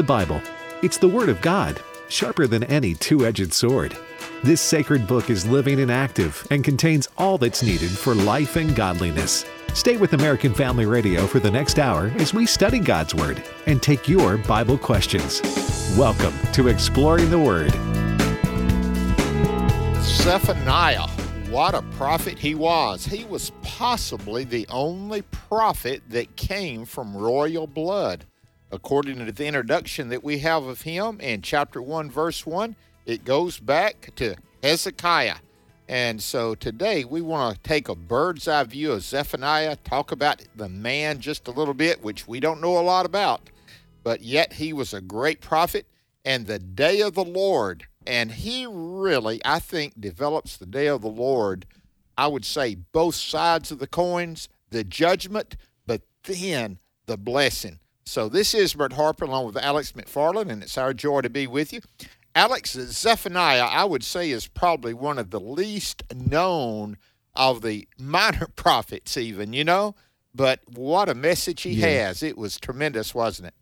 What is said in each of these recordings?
the Bible. It's the Word of God, sharper than any two edged sword. This sacred book is living and active and contains all that's needed for life and godliness. Stay with American Family Radio for the next hour as we study God's Word and take your Bible questions. Welcome to Exploring the Word. Zephaniah, what a prophet he was. He was possibly the only prophet that came from royal blood. According to the introduction that we have of him in chapter 1, verse 1, it goes back to Hezekiah. And so today we want to take a bird's eye view of Zephaniah, talk about the man just a little bit, which we don't know a lot about, but yet he was a great prophet and the day of the Lord. And he really, I think, develops the day of the Lord. I would say both sides of the coins, the judgment, but then the blessing. So this is Bert Harper along with Alex McFarland, and it's our joy to be with you. Alex Zephaniah, I would say, is probably one of the least known of the minor prophets, even, you know? But what a message he Yeah. has. It was tremendous, wasn't it?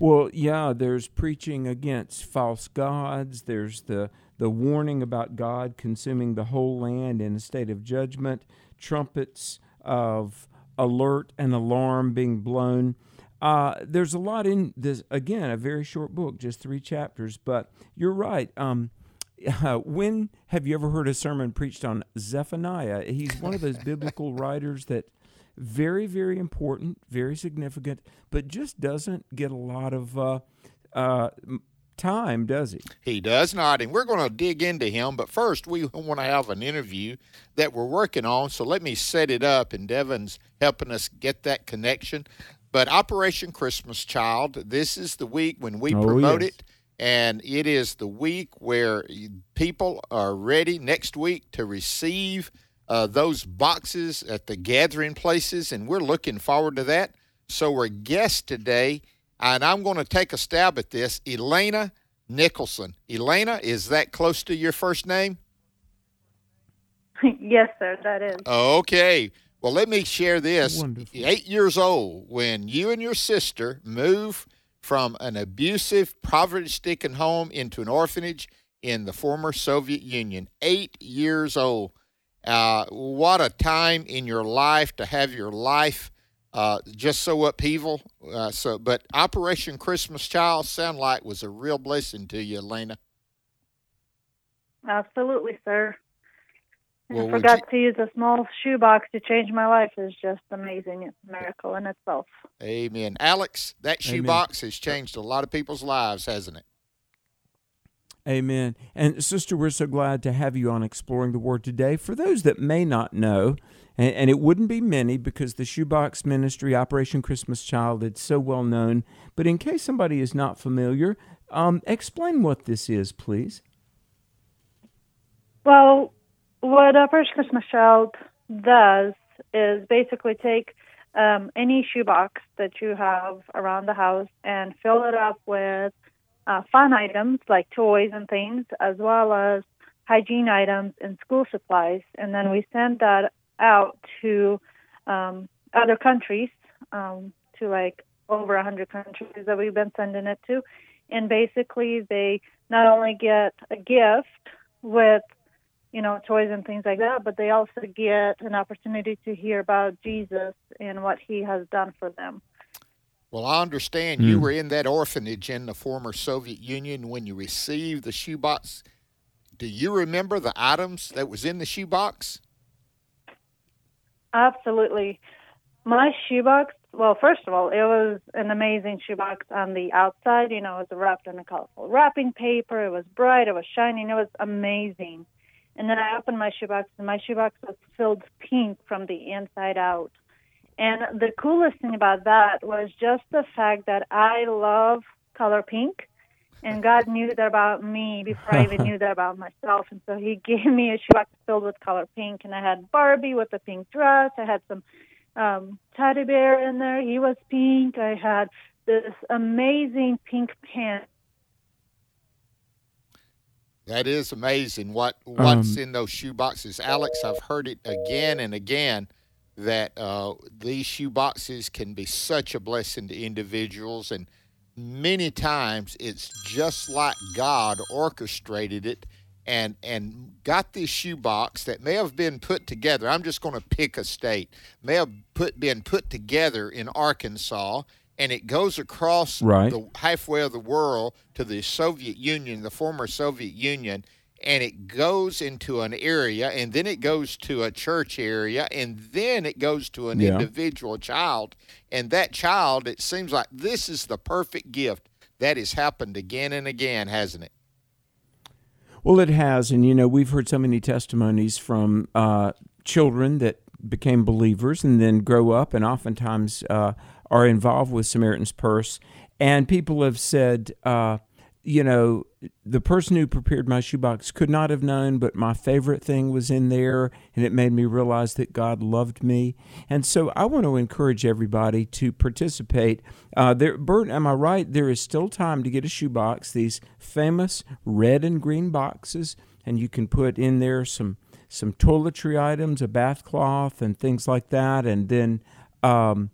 Well, yeah, there's preaching against false gods. There's the the warning about God consuming the whole land in a state of judgment. Trumpets of alert and alarm being blown. Uh, there's a lot in this. Again, a very short book, just three chapters. But you're right. Um, when have you ever heard a sermon preached on Zephaniah? He's one of those biblical writers that very, very important, very significant, but just doesn't get a lot of uh, uh, time, does he? He does not, and we're going to dig into him. But first, we want to have an interview that we're working on. So let me set it up, and Devin's helping us get that connection. But Operation Christmas Child, this is the week when we Oh, promote yes. it, and it is the week where people are ready next week to receive uh, those boxes at the gathering places, and we're looking forward to that. So we're guests today, and I'm going to take a stab at this. Elena Nicholson. Elena, is that close to your first name? yes, sir, that is. Okay. Well, let me share this. Wonderful. Eight years old, when you and your sister move from an abusive, poverty stricken home into an orphanage in the former Soviet Union. Eight years old. Uh, what a time in your life to have your life uh, just so upheaval. Uh, so, but Operation Christmas Child sound like was a real blessing to you, Elena. Absolutely, sir. Well, I would forgot to use a small shoebox to change my life is just amazing. It's a miracle in itself. Amen. Alex, that Amen. shoebox has changed a lot of people's lives, hasn't it? Amen. And sister, we're so glad to have you on Exploring the Word today. For those that may not know, and, and it wouldn't be many because the Shoebox Ministry, Operation Christmas Child, it's so well known. But in case somebody is not familiar, um, explain what this is, please. Well, what Operation Christmas Child does is basically take um, any shoebox that you have around the house and fill it up with uh, fun items like toys and things, as well as hygiene items and school supplies. And then we send that out to um, other countries, um, to like over a 100 countries that we've been sending it to. And basically, they not only get a gift with you know, toys and things like that, but they also get an opportunity to hear about Jesus and what he has done for them. Well, I understand you Hmm. were in that orphanage in the former Soviet Union when you received the shoebox. Do you remember the items that was in the shoebox? Absolutely. My shoebox, well, first of all, it was an amazing shoebox on the outside. You know, it was wrapped in a colorful wrapping paper. It was bright. It was shining. It was amazing. And then I opened my shoebox, and my shoebox was filled pink from the inside out. And the coolest thing about that was just the fact that I love color pink. And God knew that about me before I even knew that about myself. And so He gave me a shoebox filled with color pink. And I had Barbie with a pink dress. I had some um, teddy bear in there. He was pink. I had this amazing pink pen. That is amazing. What what's Um, in those shoe boxes, Alex? I've heard it again and again that uh, these shoe boxes can be such a blessing to individuals, and many times it's just like God orchestrated it and and got this shoebox that may have been put together. I'm just going to pick a state. May have put been put together in Arkansas and it goes across right. the halfway of the world to the Soviet Union, the former Soviet Union, and it goes into an area and then it goes to a church area and then it goes to an Yeah. individual child and that child it seems like this is the perfect gift that has happened again and again hasn't it Well, it has, and you know we've heard so many testimonies from uh, children that became believers and then grow up, and oftentimes uh, are involved with Samaritan's Purse. And people have said, uh, you know, the person who prepared my shoebox could not have known, but my favorite thing was in there, and it made me realize that God loved me. And so I want to encourage everybody to participate. Uh, there, Bert, am I right? There is still time to get a shoebox. These famous red and green boxes, and you can put in there some some toiletry items, a bath cloth, and things like that, and then. Um,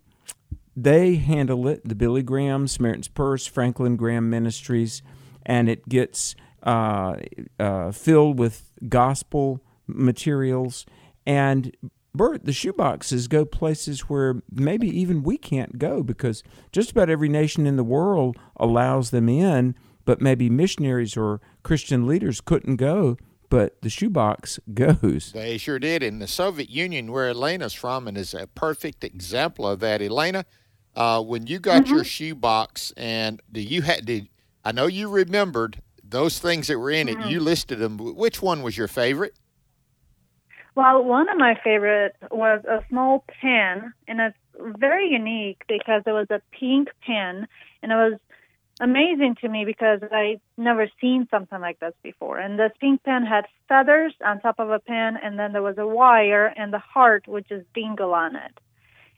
they handle it, the Billy Graham, Samaritan's Purse, Franklin Graham Ministries, and it gets uh, uh, filled with gospel materials. And Bert, the shoeboxes go places where maybe even we can't go because just about every nation in the world allows them in, but maybe missionaries or Christian leaders couldn't go. But the shoebox goes. they sure did in the soviet union where elena's from and is a perfect example of that elena uh, when you got your shoebox and do you had did i know you remembered those things that were in it mm-hmm. you listed them which one was your favorite Well, one of my favorites was a small pen, and it's very unique because it was a pink pen, and it was amazing to me because I never seen something like this before. And this pink pen had feathers on top of a pen, and then there was a wire and the heart, which is dingle on it.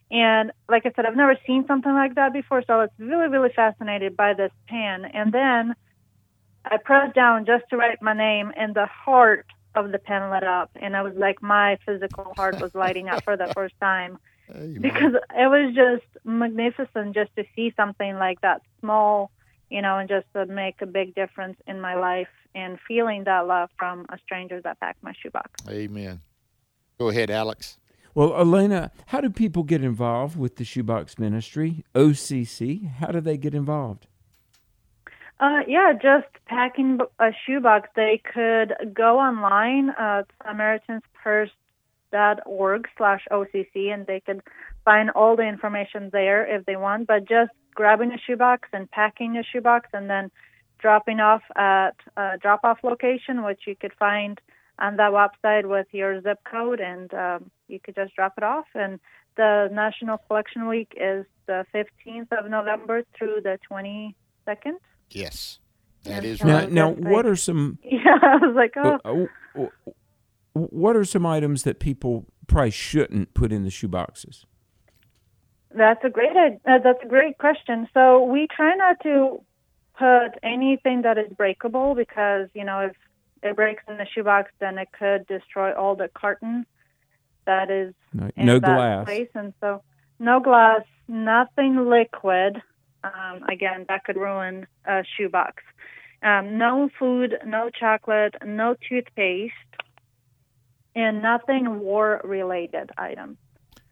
And like I said, I've never seen something like that before, so I was really, really fascinated by this pen. And then I pressed down just to write my name, and the heart of the pen lit up, and I was like, my physical heart was lighting up for the first time because it was just magnificent just to see something like that small, you know, and just to make a big difference in my life and feeling that love from a stranger that packed my shoebox. amen go ahead alex Well, Elena, how do people get involved with the Shoebox Ministry, OCC? How do they get involved? Uh, yeah, just packing a shoebox. They could go online at SamaritansPurse.org slash OCC and they could find all the information there if they want. But just grabbing a shoebox and packing a shoebox and then dropping off at a drop off location, which you could find on that website with your zip code, and um, you could just drop it off. And the National Collection Week is the 15th of November through the 22nd. yes that Yeah. is So Now, right now, what are some Yeah, I was like, oh, uh, uh, uh, what are some items that people probably shouldn't put in the shoeboxes? that's a great uh, that's a great question. So we try not to put anything that is breakable because you know if it breaks in the shoebox, then it could destroy all the carton that is No, in no that glass. place. And so no glass, nothing liquid. Um, again, that could ruin a shoebox. Um, no food, no chocolate, no toothpaste, and nothing war-related items.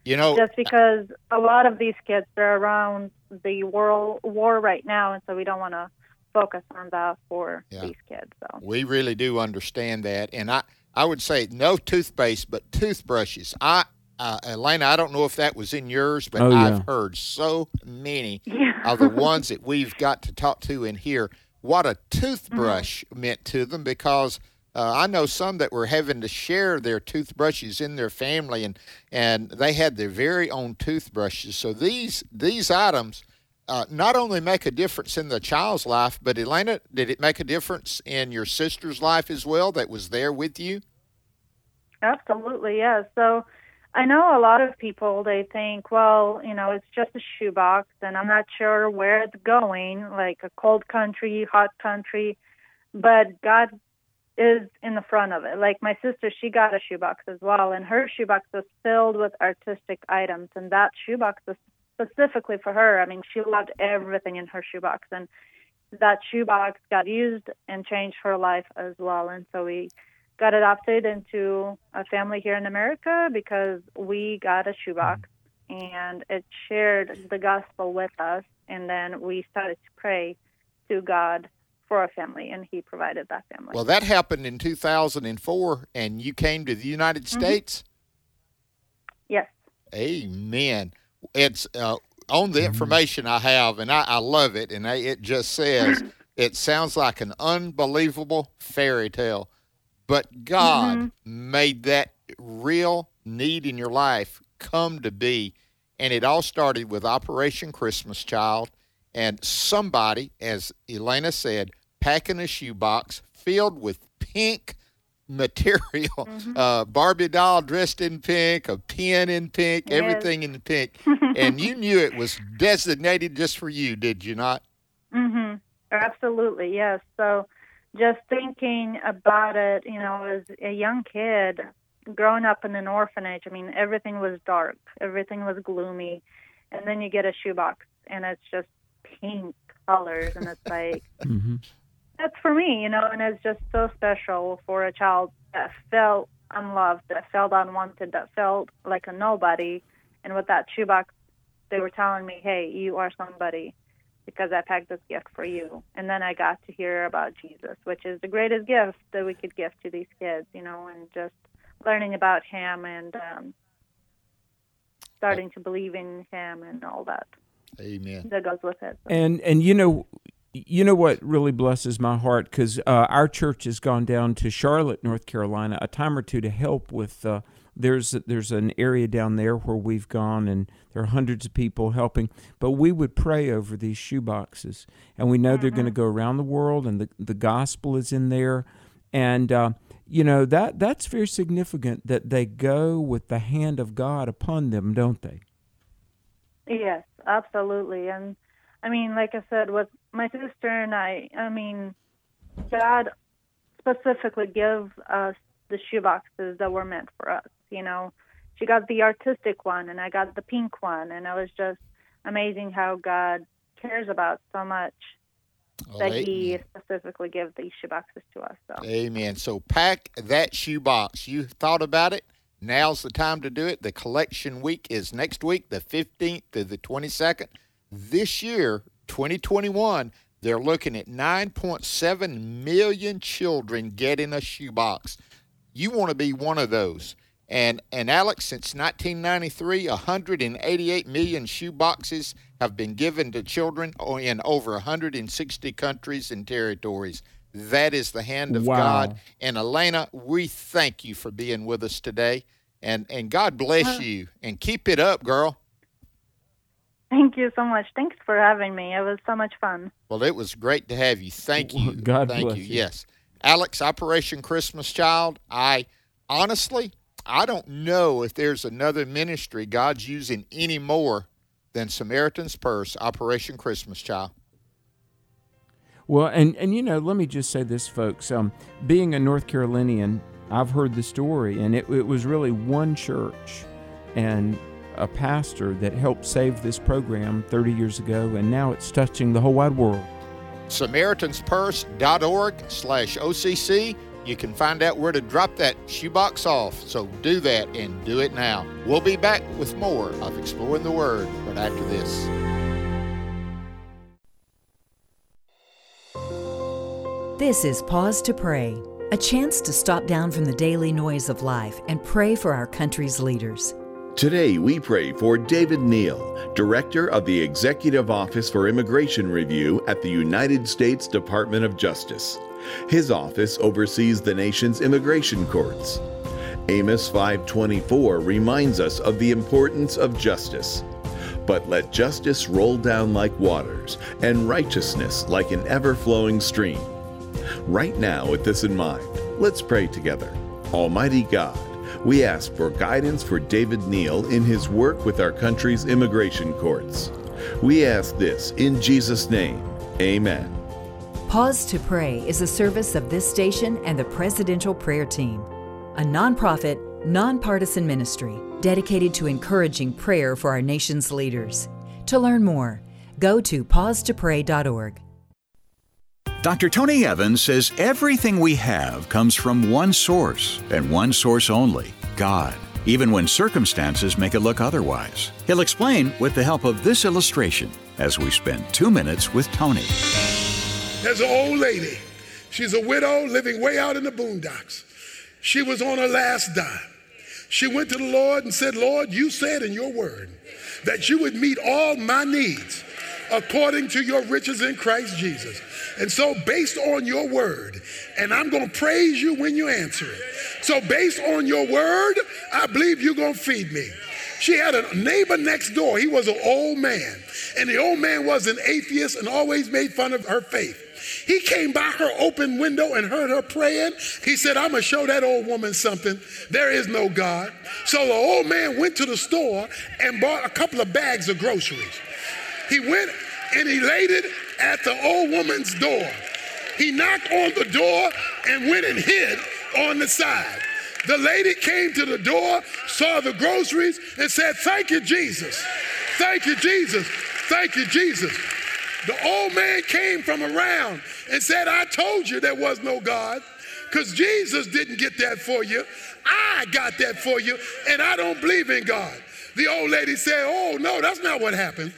you know Just because a lot of these kids are around the world war right now, and so we don't want to focus on that for Yeah. these kids. So We really do understand that, and I I would say no toothpaste, but toothbrushes. I uh, Elena, I don't know if that was in yours, but Oh, yeah. I've heard so many yeah, of the ones that we've got to talk to in here what a toothbrush meant to them because. Uh, I know some that were having to share their toothbrushes in their family, and, and they had their very own toothbrushes. So these these items uh, not only make a difference in the child's life, but Elena, did it make a difference in your sister's life as well that was there with you? Absolutely, yes. So I know a lot of people they think, well, you know, it's just a shoebox and I'm not sure where it's going, like a cold country, hot country, but God is in the front of it. Like my sister, she got a shoebox as well and her shoebox was filled with artistic items and that shoebox was specifically for her. I mean, she loved everything in her shoebox, and that shoebox got used and changed her life as well. And so we got adopted into a family here in America because we got a shoebox and it shared the gospel with us. And then we started to pray to God for a family, and He provided that family. Well, that happened in 2004, and you came to the United mm-hmm. States? Yes. Amen. It's uh, on the information I have, and I, I love it, and I, it just says it sounds like an unbelievable fairy tale, but God mm-hmm. made that real need in your life come to be. And it all started with Operation Christmas Child and somebody, as Elena said, packing a shoebox filled with pink material, mm-hmm. uh, Barbie doll dressed in pink, a pen in pink, yes. everything in the pink, and you knew it was designated just for you, did you not? Mm-hmm. Absolutely, yes. So, just thinking about it, you know, as a young kid growing up in an orphanage, I mean, everything was dark, everything was gloomy, and then you get a shoebox, and it's just pink colors, and it's like. mm-hmm that's for me, you know, and it's just so special for a child that felt unloved, that felt unwanted, that felt like a nobody. And with that shoebox, they were telling me, hey, you are somebody because I packed this gift for you. And then I got to hear about Jesus, which is the greatest gift that we could give to these kids, you know, and just learning about him and um, starting to believe in him and all that. Amen. That goes with it. And and you know, you know what really blesses my heart because uh, our church has gone down to Charlotte, North Carolina, a time or two to help with. Uh, there's there's an area down there where we've gone, and there are hundreds of people helping. But we would pray over these shoe boxes, and we know mm-hmm. they're going to go around the world, and the the gospel is in there, and uh, you know that that's very significant that they go with the hand of God upon them, don't they? Yes, absolutely, and I mean, like I said, with my sister and I, I mean, God specifically gives us the shoeboxes that were meant for us. You know, she got the artistic one, and I got the pink one, and it was just amazing how God cares about so much well, that amen. He specifically gives these shoeboxes to us. So. Amen. So pack that shoebox. You thought about it. Now's the time to do it. The collection week is next week, the 15th to the 22nd. This year, 2021, they're looking at 9.7 million children getting a shoebox. You want to be one of those. And and Alex, since 1993, 188 million shoeboxes have been given to children in over 160 countries and territories. That is the hand of wow. God. And Elena, we thank you for being with us today. And and God bless uh, you and keep it up, girl. Thank you so much. Thanks for having me. It was so much fun. Well, it was great to have you. Thank you. God Thank bless you. you. Yes. Alex, Operation Christmas Child, I honestly, I don't know if there's another ministry God's using any more than Samaritan's Purse, Operation Christmas Child. Well, and, and you know, let me just say this, folks. Um, being a North Carolinian, I've heard the story, and it, it was really one church. And a pastor that helped save this program 30 years ago, and now it's touching the whole wide world. SamaritansPurse.org slash OCC. You can find out where to drop that shoebox off, so do that and do it now. We'll be back with more of Exploring the Word right after this. This is Pause to Pray, a chance to stop down from the daily noise of life and pray for our country's leaders. Today, we pray for David Neal, Director of the Executive Office for Immigration Review at the United States Department of Justice. His office oversees the nation's immigration courts. Amos 5:24 reminds us of the importance of justice. But let justice roll down like waters and righteousness like an ever-flowing stream. Right now, with this in mind, let's pray together. Almighty God, we ask for guidance for David Neal in his work with our country's immigration courts. We ask this in Jesus' name. Amen. Pause to Pray is a service of this station and the Presidential Prayer Team, a nonprofit, nonpartisan ministry dedicated to encouraging prayer for our nation's leaders. To learn more, go to pausetopray.org. Dr. Tony Evans says everything we have comes from one source and one source only God, even when circumstances make it look otherwise. He'll explain with the help of this illustration as we spend two minutes with Tony. There's an old lady. She's a widow living way out in the boondocks. She was on her last dime. She went to the Lord and said, Lord, you said in your word that you would meet all my needs according to your riches in Christ Jesus. And so, based on your word, and I'm going to praise you when you answer it. So, based on your word, I believe you're going to feed me. She had a neighbor next door. He was an old man. And the old man was an atheist and always made fun of her faith. He came by her open window and heard her praying. He said, I'm going to show that old woman something. There is no God. So the old man went to the store and bought a couple of bags of groceries. He went and he laid it at the old woman's door. He knocked on the door and went and hid on the side. The lady came to the door, saw the groceries, and said, Thank you, Jesus. Thank you, Jesus. Thank you, Jesus. The old man came from around and said, I told you there was no God because Jesus didn't get that for you. I got that for you, and I don't believe in God. The old lady said, Oh, no, that's not what happened.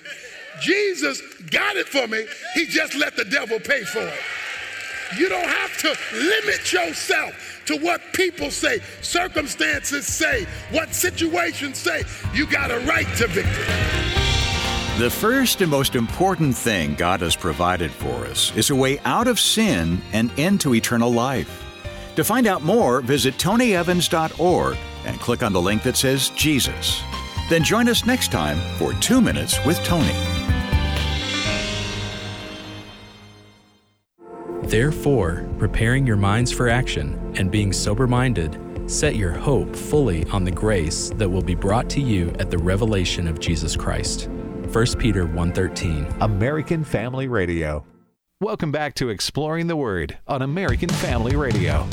Jesus got it for me. He just let the devil pay for it. You don't have to limit yourself to what people say, circumstances say, what situations say. You got a right to victory. The first and most important thing God has provided for us is a way out of sin and into eternal life. To find out more, visit tonyevans.org and click on the link that says Jesus. Then join us next time for Two Minutes with Tony. Therefore, preparing your minds for action and being sober minded, set your hope fully on the grace that will be brought to you at the revelation of Jesus Christ. 1 Peter 1:13 American Family Radio. Welcome back to Exploring the Word on American Family Radio.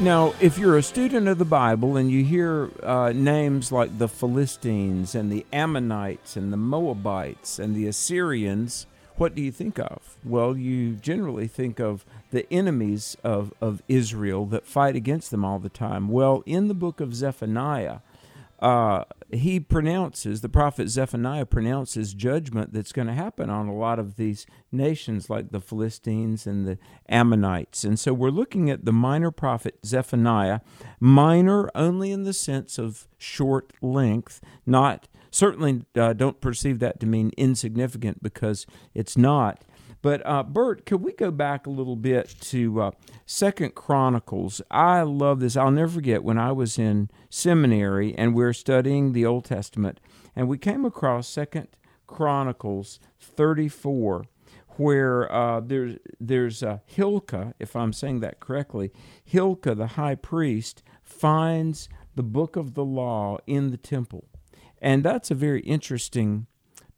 Now, if you're a student of the Bible and you hear uh, names like the Philistines and the Ammonites and the Moabites and the Assyrians, what do you think of? Well, you generally think of the enemies of, of Israel that fight against them all the time. Well, in the book of Zephaniah, uh, he pronounces, the prophet Zephaniah pronounces judgment that's going to happen on a lot of these nations like the Philistines and the Ammonites. And so we're looking at the minor prophet Zephaniah, minor only in the sense of short length, not certainly uh, don't perceive that to mean insignificant because it's not. But uh, Bert, could we go back a little bit to uh, Second Chronicles? I love this. I'll never forget when I was in seminary and we are studying the Old Testament, and we came across Second Chronicles 34, where uh, there's there's uh, Hilkiah, if I'm saying that correctly, Hilkiah the high priest finds the book of the law in the temple, and that's a very interesting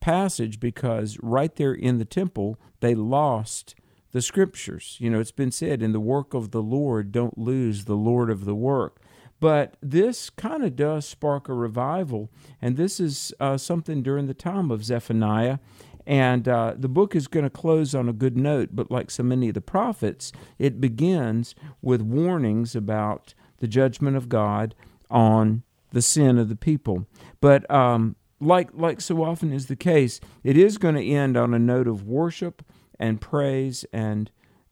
passage because right there in the temple they lost the scriptures. You know, it's been said, in the work of the Lord, don't lose the Lord of the work. But this kind of does spark a revival, and this is uh, something during the time of Zephaniah. And uh, the book is going to close on a good note, but like so many of the prophets, it begins with warnings about the judgment of God on the sin of the people. But um, like like so often is the case, it is going to end on a note of worship and praise and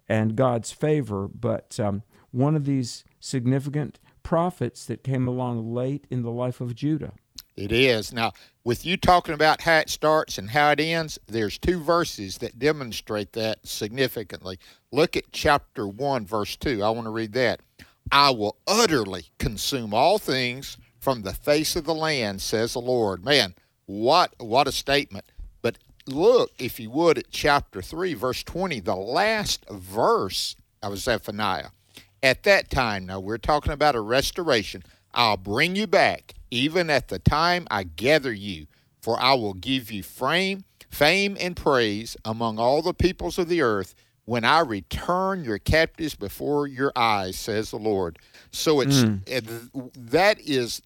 and God's favor. But um, one of these significant prophets that came along late in the life of Judah. It is. Now, with you talking about how it starts and how it ends, there's two verses that demonstrate that significantly. Look at chapter 1, verse 2. I want to read that. I will utterly consume all things from the face of the land, says the Lord. Man, what what a statement. But look, if you would, at chapter 3, verse 20, the last verse of Zephaniah. At that time, now we're talking about a restoration, I'll bring you back, even at the time I gather you, for I will give you fame, fame and praise among all the peoples of the earth when I return your captives before your eyes, says the Lord. So it's mm. that is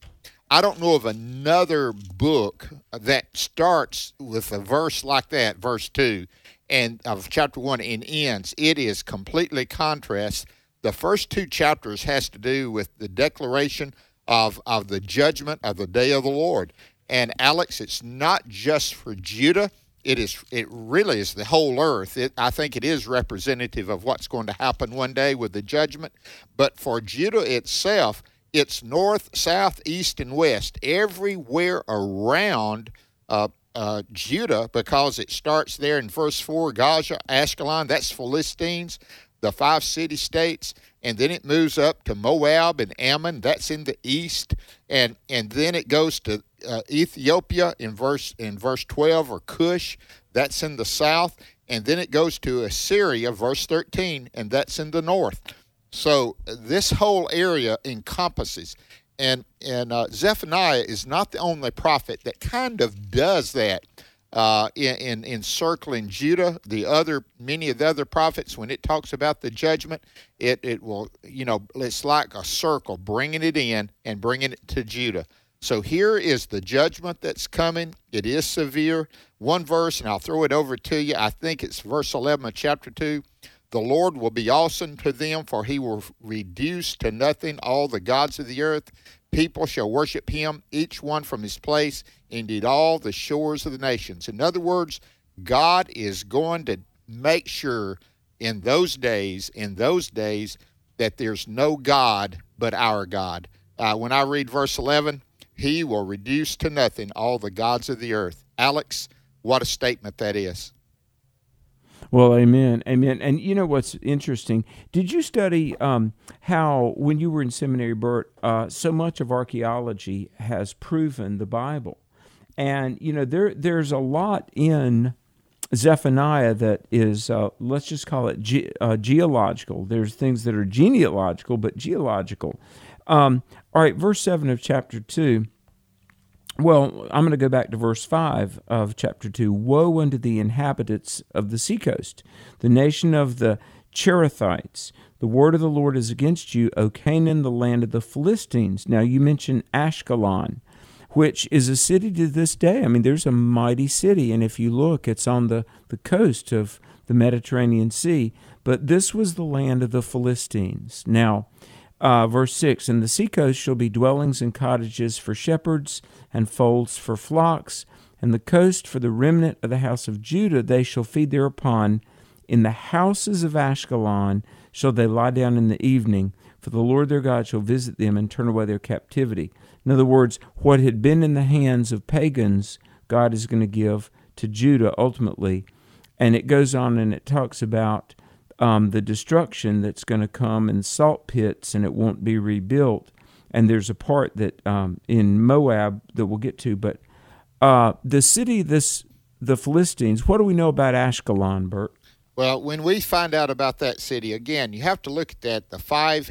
I don't know of another book that starts with a verse like that, verse 2, and of chapter 1 and ends. It is completely contrast. The first two chapters has to do with the declaration of, of the judgment of the day of the Lord. And Alex, it's not just for Judah. It is. It really is the whole earth. It, I think it is representative of what's going to happen one day with the judgment. But for Judah itself, it's north, south, east, and west, everywhere around uh, uh, Judah, because it starts there in verse 4 Gaza, Ashkelon, that's Philistines, the five city states, and then it moves up to Moab and Ammon, that's in the east, and and then it goes to uh, Ethiopia in verse in verse 12 or Cush, that's in the south, and then it goes to Assyria, verse 13, and that's in the north. So this whole area encompasses, and and uh, Zephaniah is not the only prophet that kind of does that. Uh, in, in encircling Judah, the other many of the other prophets, when it talks about the judgment, it it will you know it's like a circle, bringing it in and bringing it to Judah. So here is the judgment that's coming. It is severe. One verse, and I'll throw it over to you. I think it's verse 11 of chapter 2. The Lord will be awesome to them, for he will reduce to nothing all the gods of the earth. People shall worship him, each one from his place, indeed all the shores of the nations. In other words, God is going to make sure in those days, in those days, that there's no God but our God. Uh, when I read verse 11, he will reduce to nothing all the gods of the earth. Alex, what a statement that is. Well, amen, amen. And you know what's interesting? Did you study um, how, when you were in seminary, Bert, uh, so much of archaeology has proven the Bible, and you know there there's a lot in Zephaniah that is, uh, let's just call it ge- uh, geological. There's things that are genealogical, but geological. Um, all right, verse seven of chapter two well, I'm going to go back to verse 5 of chapter 2. Woe unto the inhabitants of the seacoast, the nation of the Cherethites. The word of the Lord is against you, O Canaan, the land of the Philistines. Now, you mentioned Ashkelon, which is a city to this day. I mean, there's a mighty city, and if you look, it's on the, the coast of the Mediterranean Sea. But this was the land of the Philistines. Now, uh, verse 6 And the seacoast shall be dwellings and cottages for shepherds, and folds for flocks, and the coast for the remnant of the house of Judah they shall feed thereupon. In the houses of Ashkelon shall they lie down in the evening, for the Lord their God shall visit them and turn away their captivity. In other words, what had been in the hands of pagans, God is going to give to Judah ultimately. And it goes on and it talks about um, the destruction that's going to come in salt pits and it won't be rebuilt. And there's a part that um, in Moab that we'll get to, but uh, the city, this the Philistines. What do we know about Ashkelon, Bert? Well, when we find out about that city, again, you have to look at that. The five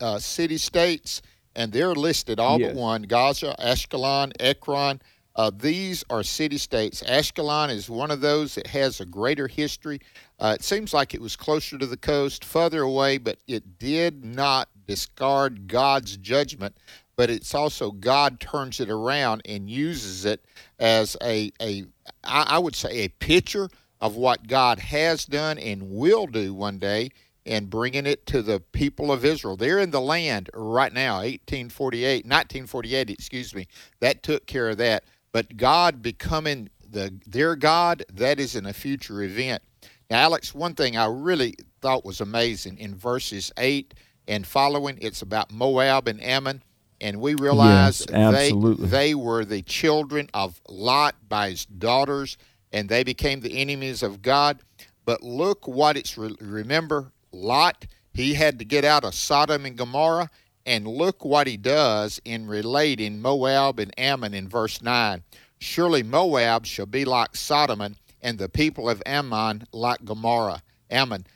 uh, city states, and they're listed all yes. but one: Gaza, Ashkelon, Ekron. Uh, these are city states. Ashkelon is one of those that has a greater history. Uh, it seems like it was closer to the coast, further away, but it did not discard God's judgment. But it's also God turns it around and uses it as a, a I would say, a picture of what God has done and will do one day and bringing it to the people of Israel. They're in the land right now, 1848, 1948, excuse me. That took care of that. But God becoming the their God, that is in a future event. Now, Alex, one thing I really thought was amazing in verses 8 and following, it's about Moab and Ammon. And we realize yes, they, they were the children of Lot by his daughters, and they became the enemies of God. But look what it's remember Lot, he had to get out of Sodom and Gomorrah, and look what he does in relating Moab and Ammon in verse 9. Surely Moab shall be like Sodom, and the people of Ammon like Gomorrah. Ammon.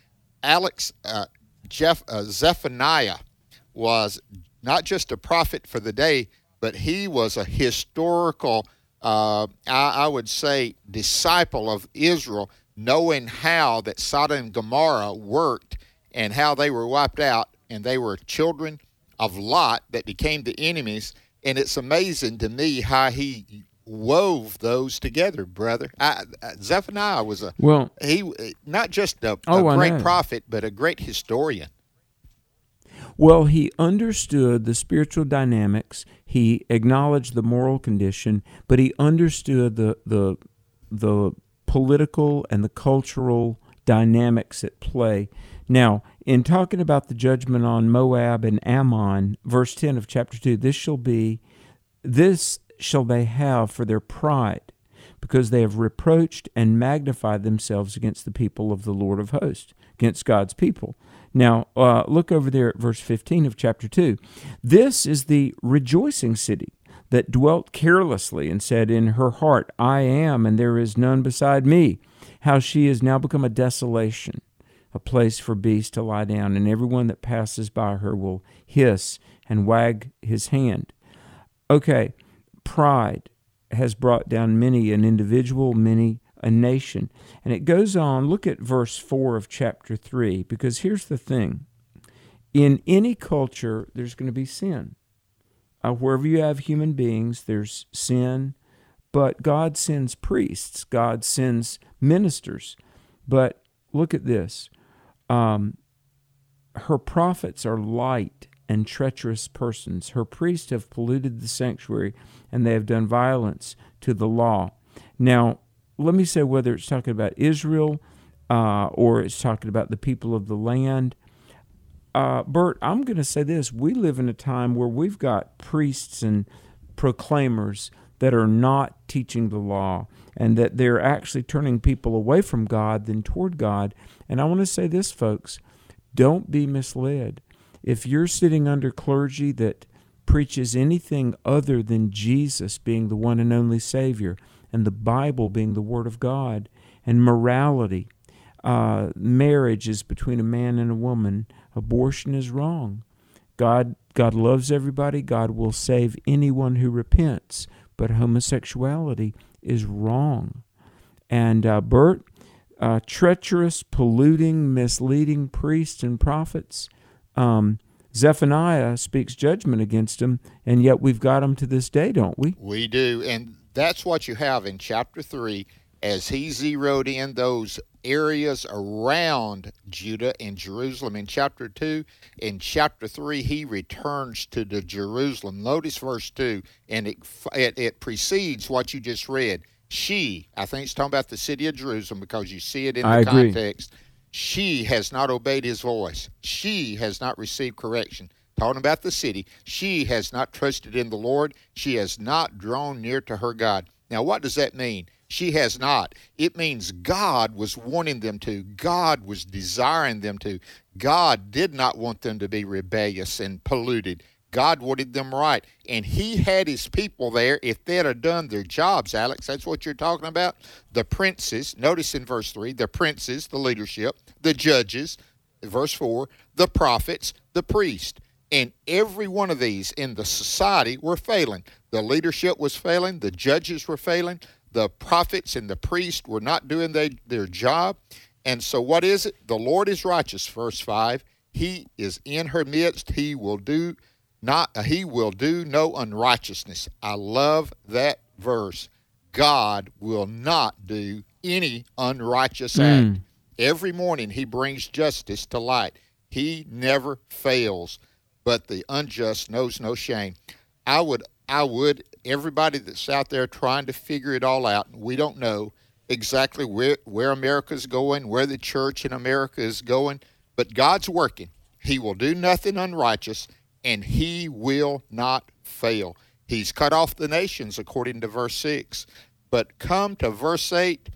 Alex, uh, Jeff, uh, Zephaniah was not just a prophet for the day, but he was a historical, uh, I, I, would say, disciple of Israel, knowing how that Sodom and Gomorrah worked and how they were wiped out, and they were children of Lot that became the enemies. And it's amazing to me how he wove those together, brother. I, Zephaniah was a well, he not just a, oh, a great prophet, but a great historian. Well, he understood the spiritual dynamics. He acknowledged the moral condition, but he understood the the the political and the cultural dynamics at play. Now, in talking about the judgment on Moab and Ammon, verse 10 of chapter 2, this shall be this shall they have for their pride, because they have reproached and magnified themselves against the people of the Lord of hosts, against God's people. Now, uh, look over there at verse 15 of chapter 2. This is the rejoicing city that dwelt carelessly and said in her heart, I am, and there is none beside me. How she is now become a desolation, a place for beasts to lie down, and everyone that passes by her will hiss and wag his hand. Okay, pride has brought down many an individual, many a nation. And it goes on, look at verse 4 of chapter 3, because here's the thing in any culture, there's going to be sin. Uh, wherever you have human beings, there's sin, but God sends priests, God sends ministers. But look at this um, her prophets are light and treacherous persons. Her priests have polluted the sanctuary, and they have done violence to the law. Now, let me say whether it's talking about Israel uh, or it's talking about the people of the land. Uh, Bert, I'm going to say this. We live in a time where we've got priests and proclaimers that are not teaching the law and that they're actually turning people away from God than toward God. And I want to say this, folks don't be misled. If you're sitting under clergy that preaches anything other than Jesus being the one and only Savior, and the Bible being the Word of God, and morality. Uh, marriage is between a man and a woman. Abortion is wrong. God, God loves everybody. God will save anyone who repents. But homosexuality is wrong. And uh, Bert, uh, treacherous, polluting, misleading priests and prophets. Um, Zephaniah speaks judgment against them, and yet we've got them to this day, don't we? We do. And that's what you have in chapter 3 as he zeroed in those areas around Judah and Jerusalem in chapter 2. In chapter 3, he returns to the Jerusalem. Notice verse 2, and it, it, it precedes what you just read. She, I think it's talking about the city of Jerusalem because you see it in the I context. Agree. She has not obeyed his voice. She has not received correction talking about the city, she has not trusted in the Lord. She has not drawn near to her God. Now, what does that mean? She has not. It means God was wanting them to. God was desiring them to. God did not want them to be rebellious and polluted. God wanted them right. And He had His people there if they'd have done their jobs, Alex. That's what you're talking about. The princes, notice in verse 3, the princes, the leadership, the judges, verse 4, the prophets, the priest. And every one of these in the society were failing. The leadership was failing, the judges were failing, the prophets and the priests were not doing they, their job. And so, what is it? The Lord is righteous, verse 5. He is in her midst. He will do not he will do no unrighteousness. I love that verse. God will not do any unrighteous mm. act. Every morning he brings justice to light. He never fails but the unjust knows no shame. I would, I would, everybody that's out there trying to figure it all out, we don't know exactly where, where America's going, where the church in America is going, but God's working. He will do nothing unrighteous, and He will not fail. He's cut off the nations, according to verse 6. But come to verse 8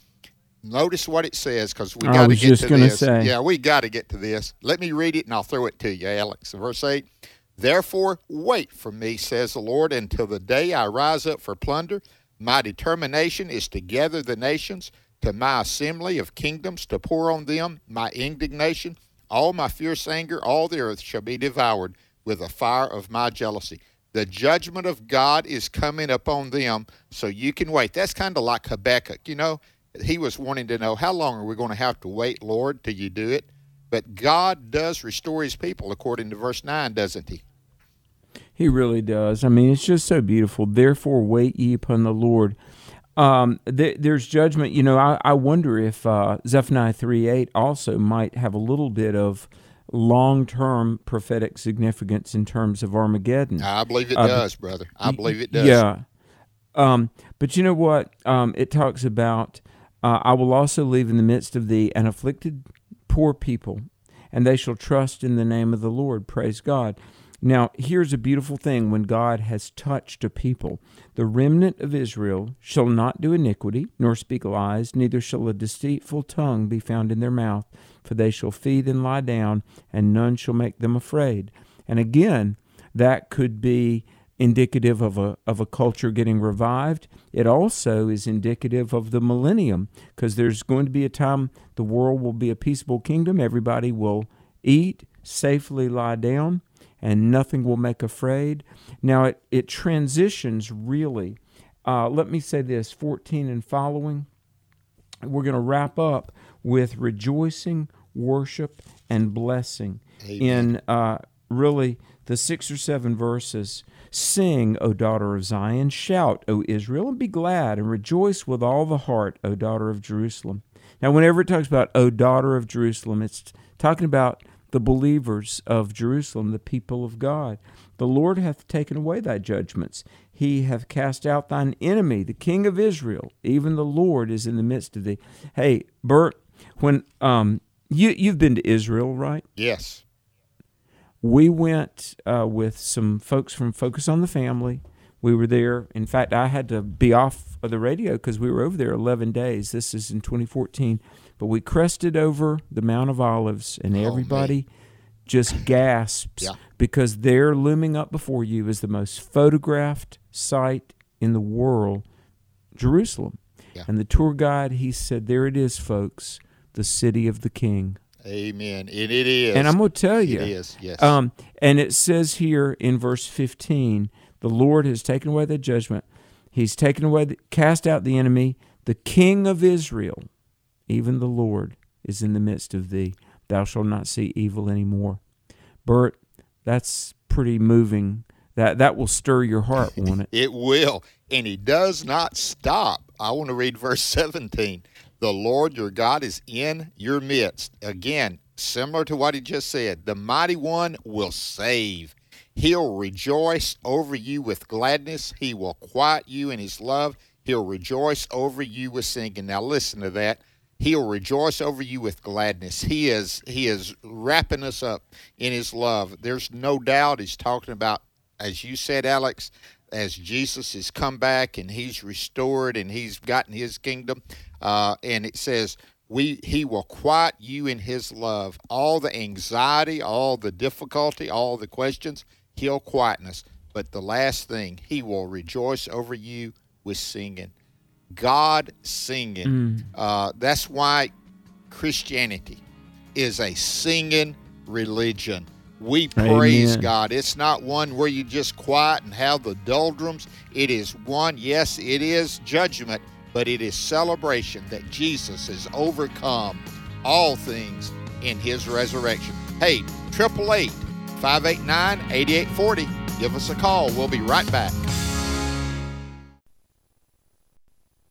Notice what it says because we got to get to this. Say. Yeah, we got to get to this. Let me read it and I'll throw it to you, Alex. Verse 8 Therefore, wait for me, says the Lord, until the day I rise up for plunder. My determination is to gather the nations to my assembly of kingdoms to pour on them my indignation. All my fierce anger, all the earth shall be devoured with the fire of my jealousy. The judgment of God is coming upon them, so you can wait. That's kind of like Habakkuk. You know, he was wanting to know, how long are we going to have to wait, Lord, till you do it? But God does restore his people, according to verse 9, doesn't he? He really does. I mean, it's just so beautiful. Therefore, wait ye upon the Lord. Um, th- there's judgment. You know, I, I wonder if uh, Zephaniah 3 8 also might have a little bit of long term prophetic significance in terms of Armageddon. I believe it uh, does, brother. I believe it does. Yeah. Um, but you know what? Um, it talks about, uh, I will also leave in the midst of thee an afflicted poor people, and they shall trust in the name of the Lord. Praise God. Now, here's a beautiful thing when God has touched a people. The remnant of Israel shall not do iniquity, nor speak lies, neither shall a deceitful tongue be found in their mouth, for they shall feed and lie down, and none shall make them afraid. And again, that could be indicative of a of a culture getting revived. It also is indicative of the millennium because there's going to be a time the world will be a peaceable kingdom. Everybody will eat, safely lie down, and nothing will make afraid. Now it, it transitions really. Uh, let me say this 14 and following. We're going to wrap up with rejoicing, worship, and blessing Amen. in uh, really the six or seven verses Sing, O daughter of Zion, shout, O Israel, and be glad, and rejoice with all the heart, O daughter of Jerusalem. Now, whenever it talks about, O daughter of Jerusalem, it's talking about the believers of Jerusalem, the people of God. The Lord hath taken away thy judgments. He hath cast out thine enemy, the king of Israel. Even the Lord is in the midst of thee. Hey, Bert, when um, you you've been to Israel, right? Yes we went uh, with some folks from Focus on the Family. We were there. In fact, I had to be off of the radio because we were over there 11 days. This is in 2014. But we crested over the Mount of Olives, and oh, everybody just gasps yeah. because there looming up before you is the most photographed site in the world, Jerusalem. Yeah. And the tour guide, he said, There it is, folks, the city of the king. Amen. And it is. And I'm going to tell you. It is, yes. Um, and it says here in verse 15 the Lord has taken away the judgment. He's taken away, the, cast out the enemy. The King of Israel, even the Lord, is in the midst of thee. Thou shalt not see evil anymore. Bert, that's pretty moving. That that will stir your heart, won't it? it will. And he does not stop. I want to read verse 17. The Lord your God is in your midst. Again, similar to what he just said, the mighty one will save. He'll rejoice over you with gladness. He will quiet you in his love. He'll rejoice over you with singing. Now listen to that. He'll rejoice over you with gladness. He is he is wrapping us up in his love. There's no doubt he's talking about, as you said, Alex, as Jesus has come back and he's restored and he's gotten his kingdom. Uh, and it says, we he will quiet you in his love all the anxiety all the difficulty all the questions he'll quieten us but the last thing he will rejoice over you with singing god singing mm. uh, that's why christianity is a singing religion we praise Amen. God. It's not one where you just quiet and have the doldrums. It is one, yes, it is judgment, but it is celebration that Jesus has overcome all things in his resurrection. Hey, 888 589 8840. Give us a call. We'll be right back.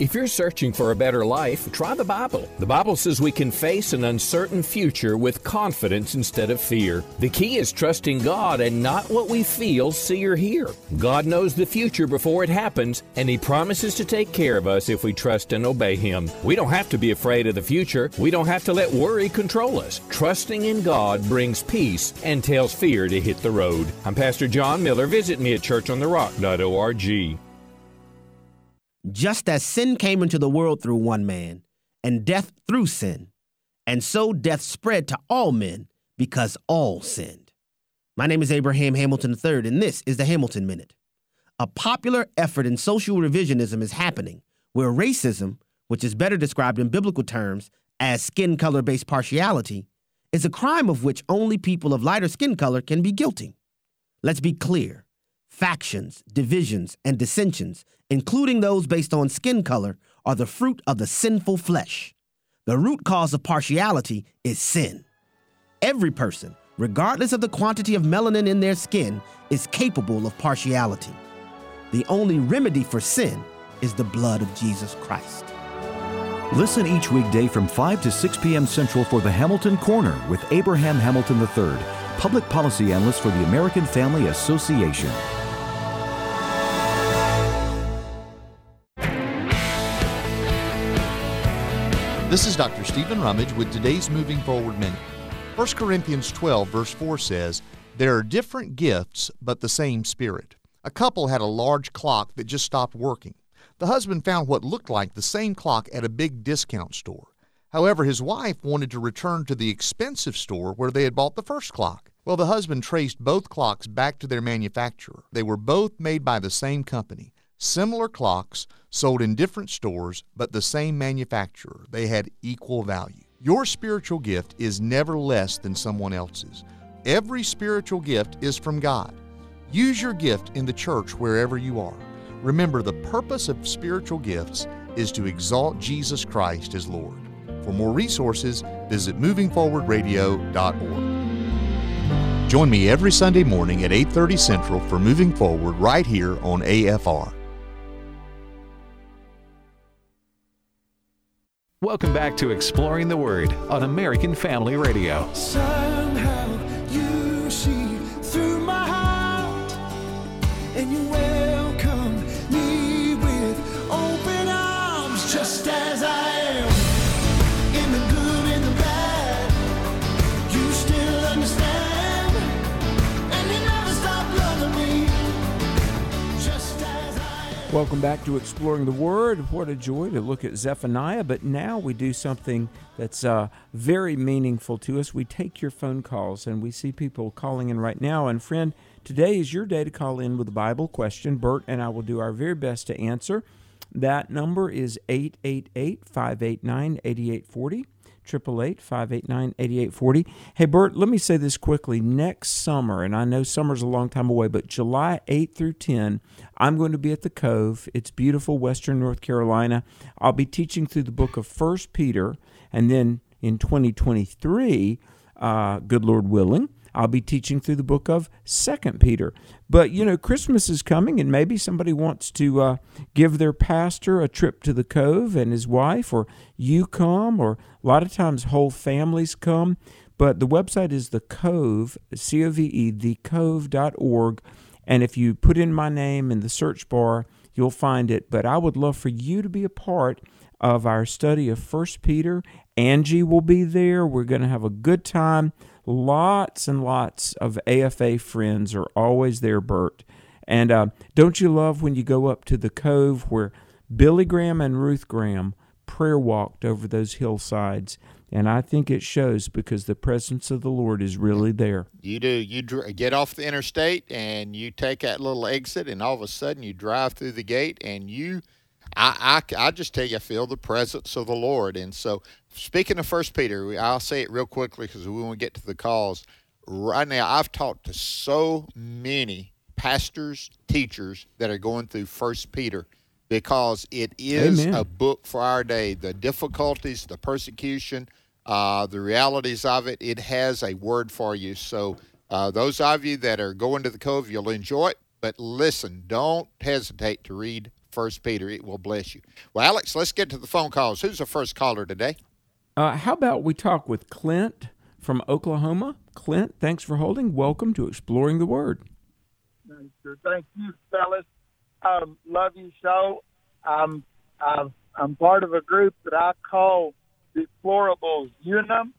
If you're searching for a better life, try the Bible. The Bible says we can face an uncertain future with confidence instead of fear. The key is trusting God and not what we feel, see, or hear. God knows the future before it happens, and He promises to take care of us if we trust and obey Him. We don't have to be afraid of the future. We don't have to let worry control us. Trusting in God brings peace and tells fear to hit the road. I'm Pastor John Miller. Visit me at churchontherock.org. Just as sin came into the world through one man, and death through sin, and so death spread to all men because all sinned. My name is Abraham Hamilton III, and this is the Hamilton Minute. A popular effort in social revisionism is happening where racism, which is better described in biblical terms as skin color based partiality, is a crime of which only people of lighter skin color can be guilty. Let's be clear factions, divisions, and dissensions including those based on skin color, are the fruit of the sinful flesh. The root cause of partiality is sin. Every person, regardless of the quantity of melanin in their skin, is capable of partiality. The only remedy for sin is the blood of Jesus Christ. Listen each weekday from 5 to 6 p.m. Central for the Hamilton Corner with Abraham Hamilton III, public policy analyst for the American Family Association. This is Dr. Stephen Rummage with today's Moving Forward Minute. 1 Corinthians 12, verse 4 says, There are different gifts, but the same Spirit. A couple had a large clock that just stopped working. The husband found what looked like the same clock at a big discount store. However, his wife wanted to return to the expensive store where they had bought the first clock. Well, the husband traced both clocks back to their manufacturer. They were both made by the same company. Similar clocks sold in different stores, but the same manufacturer. They had equal value. Your spiritual gift is never less than someone else's. Every spiritual gift is from God. Use your gift in the church wherever you are. Remember, the purpose of spiritual gifts is to exalt Jesus Christ as Lord. For more resources, visit movingforwardradio.org. Join me every Sunday morning at 8:30 Central for Moving Forward right here on AFR. Welcome back to Exploring the Word on American Family Radio. Somehow Welcome back to Exploring the Word. What a joy to look at Zephaniah, but now we do something that's uh, very meaningful to us. We take your phone calls, and we see people calling in right now. And, friend, today is your day to call in with a Bible question. Bert and I will do our very best to answer. That number is 888 589 8840. 888 589 8840. Hey, Bert, let me say this quickly. Next summer, and I know summer's a long time away, but July 8 through 10, I'm going to be at the Cove. It's beautiful, Western North Carolina. I'll be teaching through the book of First Peter, and then in 2023, uh, good Lord willing, I'll be teaching through the book of Second Peter. But you know, Christmas is coming, and maybe somebody wants to uh, give their pastor a trip to the Cove and his wife, or you come, or a lot of times whole families come. But the website is the Cove, C O V E, thecove.org. And if you put in my name in the search bar, you'll find it. But I would love for you to be a part of our study of First Peter. Angie will be there. We're going to have a good time. Lots and lots of AFA friends are always there, Bert. And uh, don't you love when you go up to the cove where Billy Graham and Ruth Graham prayer walked over those hillsides? And I think it shows because the presence of the Lord is really there. You do. You dr- get off the interstate and you take that little exit, and all of a sudden you drive through the gate, and you, I, I, I just tell you, I feel the presence of the Lord. And so, speaking of First Peter, I'll say it real quickly because we want to get to the calls. Right now, I've talked to so many pastors, teachers that are going through First Peter because it is Amen. a book for our day. The difficulties, the persecution, uh, the realities of it, it has a word for you. So, uh, those of you that are going to the Cove, you'll enjoy it. But listen, don't hesitate to read First Peter. It will bless you. Well, Alex, let's get to the phone calls. Who's the first caller today? Uh, how about we talk with Clint from Oklahoma? Clint, thanks for holding. Welcome to Exploring the Word. Thank you, fellas. Um, love your show. Um, I'm, I'm part of a group that I call Deplorables Unum,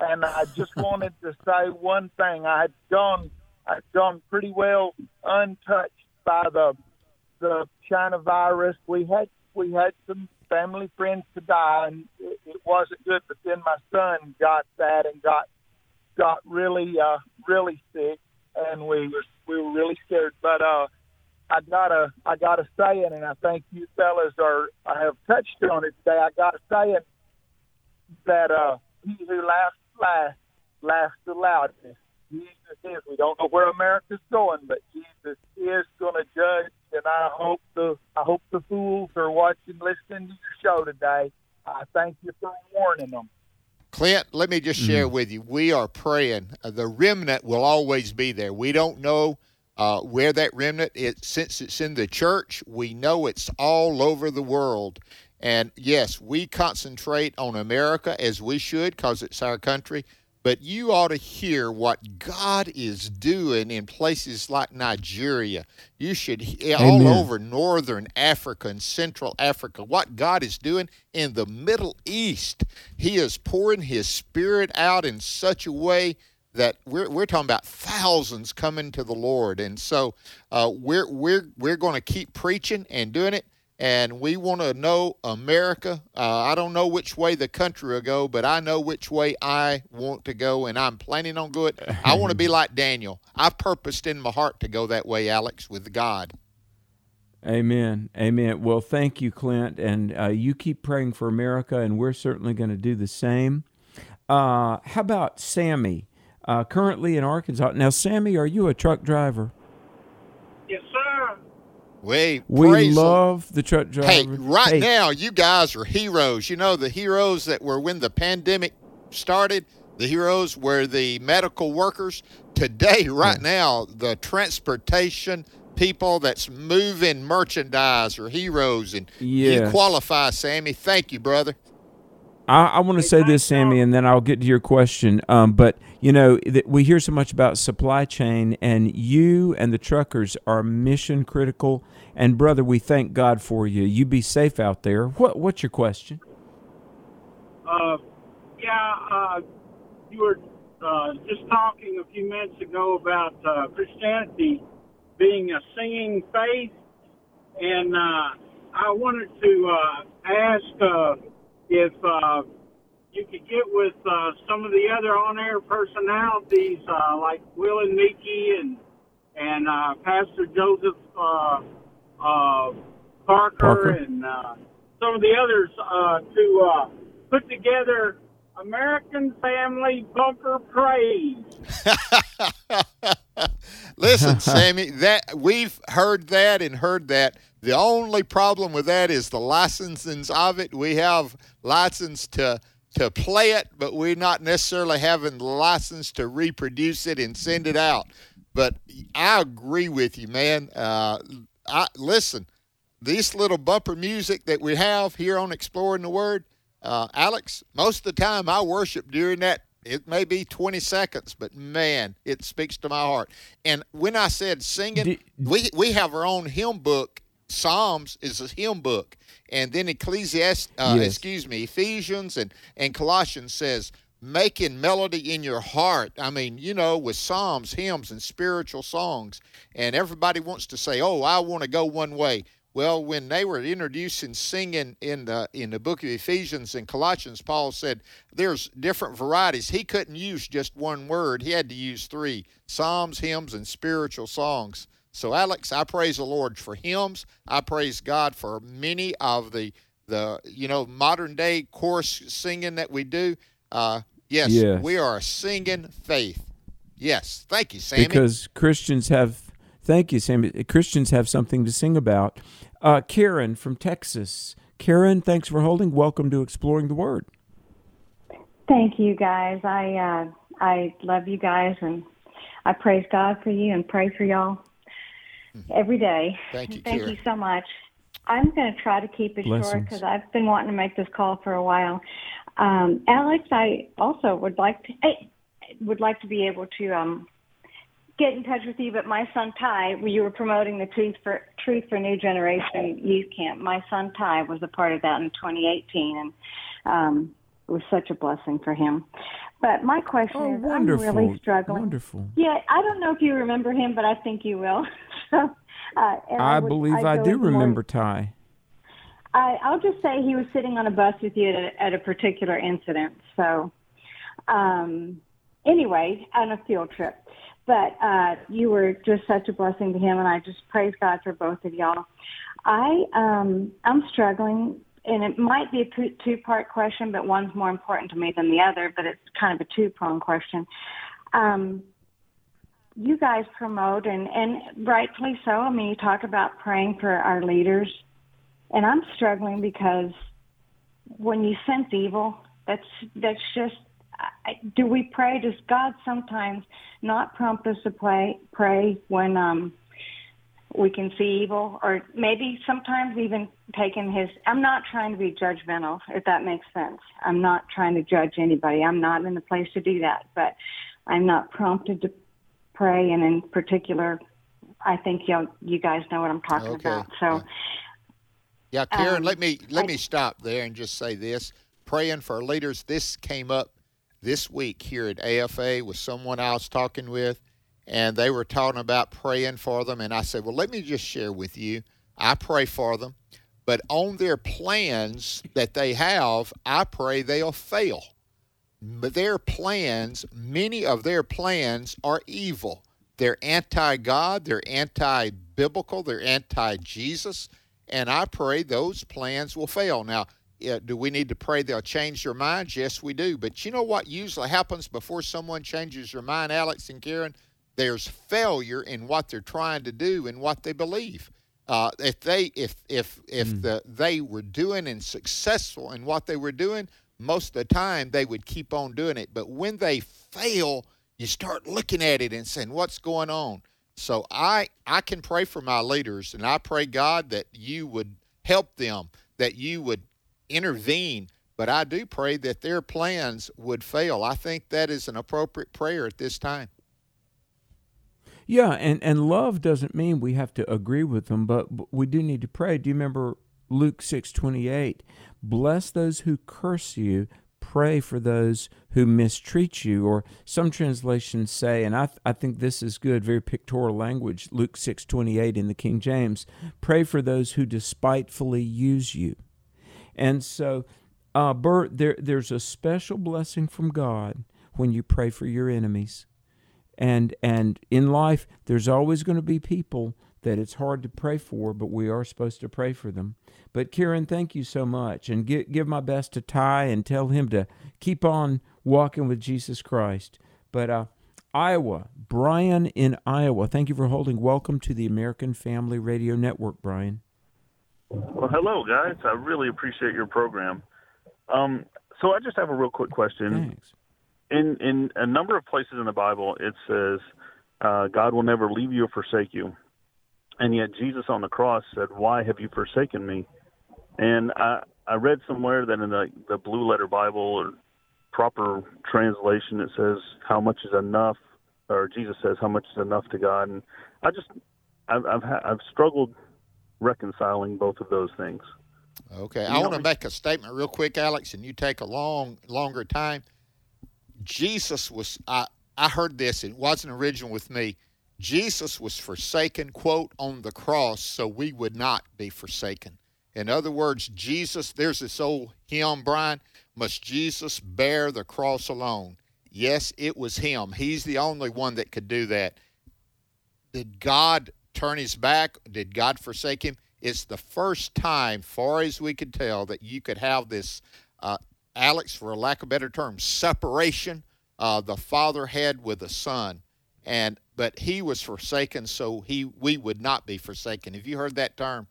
and I just wanted to say one thing. I had gone, I'd gone pretty well untouched by the the China virus. We had we had some family friends to die, and it, it wasn't good. But then my son got that and got got really uh, really sick, and we were we were really scared. But uh, I gotta I gotta say it, and I think you fellas are I have touched on it today. I gotta say it that uh, he who laughs last laughs the loudest. Jesus is. We don't know where America's going, but Jesus is going to judge. And I hope the I hope the fools are watching, listening to your show today. I thank you for warning them. Clint, let me just share with you. We are praying. Uh, the remnant will always be there. We don't know uh, where that remnant is. Since it's in the church, we know it's all over the world. And yes, we concentrate on America as we should because it's our country. But you ought to hear what God is doing in places like Nigeria. You should he- all over northern Africa and central Africa. What God is doing in the Middle East. He is pouring his spirit out in such a way that we're, we're talking about thousands coming to the Lord. And so uh, we're we're we're going to keep preaching and doing it. And we want to know America. Uh, I don't know which way the country will go, but I know which way I want to go, and I'm planning on going. I want to be like Daniel. I've purposed in my heart to go that way, Alex, with God. Amen. Amen. Well, thank you, Clint. And uh, you keep praying for America, and we're certainly going to do the same. Uh, how about Sammy, uh, currently in Arkansas? Now, Sammy, are you a truck driver? Yes, sir. We We praise the- love the truck driver. Hey, right Hey, now, you guys are heroes. You know, the heroes that were when the pandemic started, the heroes were the medical workers. Today, right now, the transportation people that's moving merchandise are heroes. And you qualify, Sammy. Thank you, brother. I, I want to say this, Sammy, and then I'll get to your question. Um, but you know, th- we hear so much about supply chain, and you and the truckers are mission critical. And brother, we thank God for you. You be safe out there. What What's your question? Uh, yeah, uh, you were uh, just talking a few minutes ago about uh, Christianity being a singing faith, and uh, I wanted to uh, ask uh, if uh, you could get with uh, some of the other on-air personalities uh, like Will and Mickey and and uh, Pastor Joseph uh, uh, Parker, Parker. and uh, some of the others uh, to uh, put together American Family Bumper Praise. Listen, Sammy, that we've heard that and heard that. The only problem with that is the licensings of it. We have license to to play it, but we're not necessarily having the license to reproduce it and send it out. But I agree with you, man. Uh, I listen. This little bumper music that we have here on Exploring the Word, uh, Alex. Most of the time, I worship during that it may be 20 seconds, but man, it speaks to my heart. And when I said singing, we, we have our own hymn book. Psalms is a hymn book. And then Ecclesiastes, uh, Yes. excuse me, Ephesians and, and Colossians says, making melody in your heart. I mean, you know, with psalms, hymns, and spiritual songs. And everybody wants to say, oh, I want to go one way. Well, when they were introducing singing in the in the book of Ephesians and Colossians, Paul said there's different varieties. He couldn't use just one word. He had to use three: psalms, hymns, and spiritual songs. So, Alex, I praise the Lord for hymns. I praise God for many of the the you know modern day chorus singing that we do. Uh, yes, Yes. we are a singing faith. Yes, thank you, Sammy. Because Christians have, thank you, Sammy. Christians have something to sing about. Uh, Karen from Texas. Karen, thanks for holding. Welcome to Exploring the Word. Thank you, guys. I uh, I love you guys, and I praise God for you and pray for y'all every day. Thank you, Thank Kira. you so much. I'm going to try to keep it short because I've been wanting to make this call for a while. Um, Alex, I also would like to I would like to be able to um, get in touch with you. But my son Ty, you were promoting the Truth for Truth for New Generation Youth Camp. My son Ty was a part of that in 2018, and um, it was such a blessing for him. But my question Oh, is, wonderful. I'm really struggling. Wonderful. Yeah, I don't know if you remember him, but I think you will. so, uh, I, would- believe I'd I do into more- remember Ty. I, I'll just say he was sitting on a bus with you at a, at a particular incident. So, um, anyway, on a field trip. But uh, you were just such a blessing to him, and I just praise God for both of y'all. I um, I'm struggling, and it might be a two part question, but one's more important to me than the other. But it's kind of a two prong question. Um, you guys promote, and and rightfully so. I mean, you talk about praying for our leaders, and I'm struggling because when you sense evil, that's that's just. I, do we pray? Does God sometimes not prompt us to pray? Pray when um, we can see evil, or maybe sometimes even taking His. I'm not trying to be judgmental, if that makes sense. I'm not trying to judge anybody. I'm not in the place to do that, but I'm not prompted to pray, and in particular, I think you you guys know what I'm talking Okay. about. So. Yeah, Karen, Um, let me let I- me stop there and just say this: praying for leaders. This came up this week here at AFA with someone I was talking with, and they were talking about praying for them. And I said, well, let me just share with you. I pray for them, but on their plans that they have, I pray they'll fail. But their plans, many of their plans are evil. They're anti God, they're anti biblical, they're anti Jesus. And I pray those plans will fail. Now, do we need to pray they'll change their minds? Yes, we do. But you know what usually happens before someone changes their mind, Alex and Karen? There's failure in what they're trying to do and what they believe. Uh, if they if if if the they were doing and successful in what they were doing, most of the time they would keep on doing it. But when they fail, you start looking at it and saying, "What's going on?" So I I can pray for my leaders, and I pray God that you would help them, that you would intervene. But I do pray that their plans would fail. I think that is an appropriate prayer at this time. Yeah, and, and love doesn't mean we have to agree with them, but we do need to pray. Do you remember Luke six twenty eight? Bless those who curse you, pray for those who mistreat you. Or some translations say, and I th- I think this is good, very pictorial language. Luke six twenty eight in the King James, pray for those who despitefully use you. And so, uh, Bert, there there's a special blessing from God when you pray for your enemies and and in life there's always going to be people that it's hard to pray for but we are supposed to pray for them but karen thank you so much and give, give my best to ty and tell him to keep on walking with jesus christ but uh iowa brian in iowa thank you for holding welcome to the american family radio network brian Well, hello, guys. I really appreciate your program. Um, so I just have a real quick question. Thanks. In in a number of places in the Bible, it says uh, God will never leave you or forsake you, and yet Jesus on the cross said, "Why have you forsaken me?" And I I read somewhere that in the the Blue Letter Bible or proper translation, it says, "How much is enough?" Or Jesus says, "How much is enough to God?" And I just I've I've, ha- I've struggled reconciling both of those things. Okay, You I want to make a statement real quick, Alex, and you take a long, longer time. Jesus was, I, I heard this, it wasn't original with me. Jesus was forsaken, quote, on the cross so we would not be forsaken. In other words, Jesus, there's this old hymn, Brian, must Jesus bear the cross alone? Yes, it was him. He's the only one that could do that. Did God turn his back? Did God forsake him? It's the first time, far as we could tell, that you could have this, uh, Alex, for lack of better term, separation uh, the father had with the son, and but he was forsaken, so he we would not be forsaken. Have you heard that term?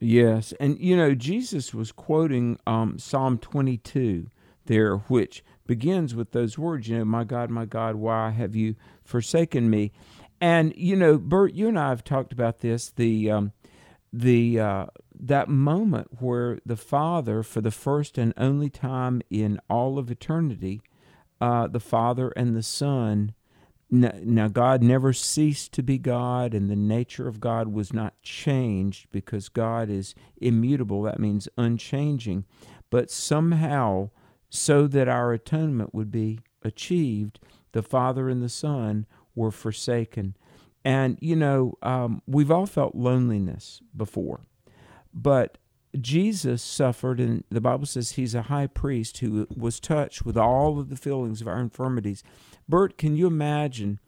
Yes, and you know Jesus was quoting um, Psalm 22 there, which begins with those words. You know, my God, my God, why have you forsaken me? And you know, Bert, you and I have talked about this. The um, the uh, that moment where the Father, for the first and only time in all of eternity, uh, the Father and the Son. Now, God never ceased to be God, and the nature of God was not changed because God is immutable. That means unchanging. But somehow, so that our atonement would be achieved, the Father and the Son were forsaken. And, you know, um, we've all felt loneliness before, but Jesus suffered, and the Bible says he's a high priest who was touched with all of the feelings of our infirmities. Bert, can you imagine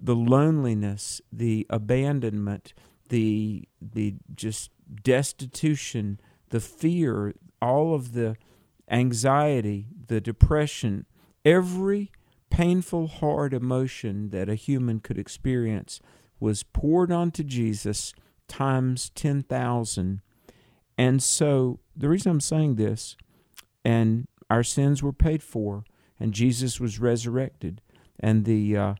the loneliness, the abandonment, the the just destitution, the fear, all of the anxiety, the depression, every painful, hard emotion that a human could experience was poured onto Jesus times 10,000. And so the reason I'm saying this, and our sins were paid for, and Jesus was resurrected, and the uh,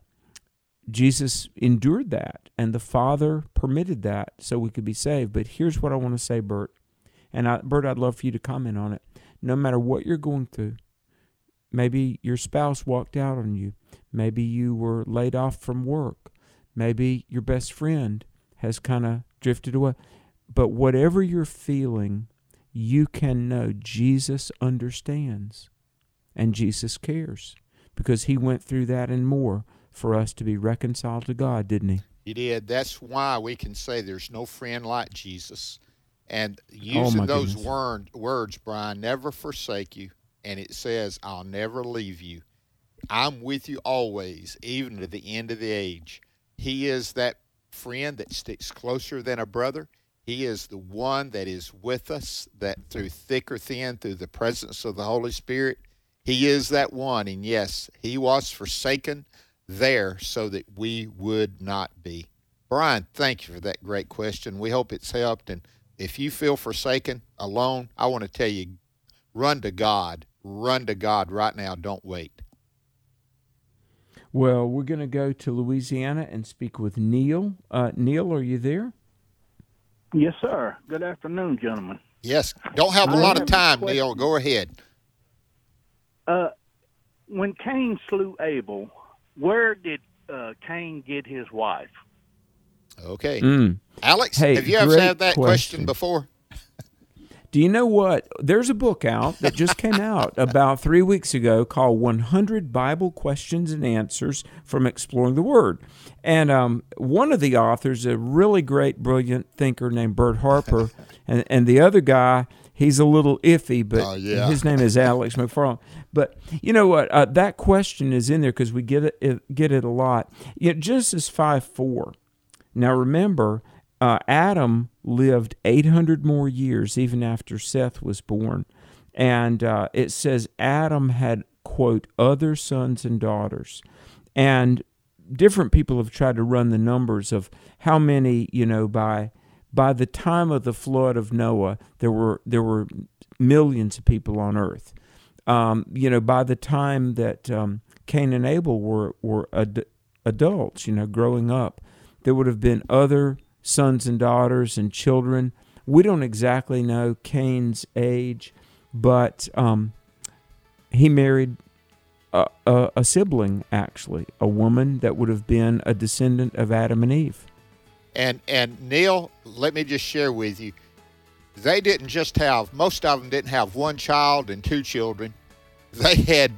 Jesus endured that, and the Father permitted that so we could be saved. But here's what I want to say, Bert, and I, Bert, I'd love for you to comment on it. No matter what you're going through, maybe your spouse walked out on you, maybe you were laid off from work, Maybe your best friend has kind of drifted away. But whatever you're feeling, you can know Jesus understands and Jesus cares because he went through that and more for us to be reconciled to God, didn't he? He did. That's why we can say there's no friend like Jesus. And oh, using oh those word, words, Brian, never forsake you. And it says, I'll never leave you. I'm with you always, even to the end of the age. He is that friend that sticks closer than a brother. He is the one that is with us, that through thick or thin, through the presence of the Holy Spirit, He is that one. And yes, He was forsaken there so that we would not be. Brian, thank you for that great question. We hope it's helped. And if you feel forsaken, alone, I want to tell you run to God. Run to God right now. Don't wait. Well, we're going to go to Louisiana and speak with Neil. Uh, Neil, are you there? Yes, sir. Good afternoon, gentlemen. Yes. Don't have a lot of time, Neil. Go ahead. Uh, when Cain slew Abel, where did uh, Cain get his wife? Okay. Mm. Alex, hey, have you ever had that question, question before? Do you know what? There's a book out that just came out about three weeks ago called 100 Bible Questions and Answers from Exploring the Word. And um, one of the authors, a really great, brilliant thinker named Bert Harper, and, and the other guy, he's a little iffy, but oh, yeah. his name is Alex McFarland. But you know what? Uh, that question is in there because we get it, it, get it a lot. You know, Genesis 5 4. Now remember, uh, Adam lived 800 more years even after Seth was born. And uh, it says Adam had, quote, other sons and daughters. And different people have tried to run the numbers of how many, you know, by by the time of the flood of Noah, there were there were millions of people on earth. Um, you know, by the time that um, Cain and Abel were were ad- adults, you know, growing up, there would have been other sons and daughters and children. We don't exactly know Cain's age, but um, he married a, a, a, sibling, actually, a woman that would have been a descendant of Adam and Eve. And and Neil, let me just share with you, they didn't just have most of them didn't have one child and two children. They had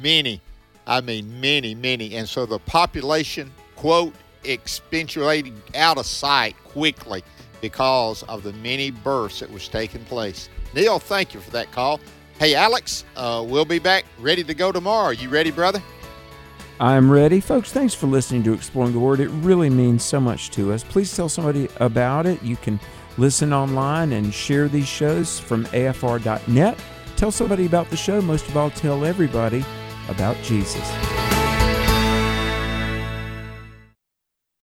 many, I mean many, many, and so the population quote exponentiating out of sight quickly because of the many births that was taking place. Neil, thank you for that call. Hey, Alex, uh, we'll be back ready to go tomorrow. You ready, brother? I'm ready. Folks, thanks for listening to Exploring the Word. It really means so much to us. Please tell somebody about it. You can listen online and share these shows from afr.net. Tell somebody about the show. Most of all, tell everybody about Jesus.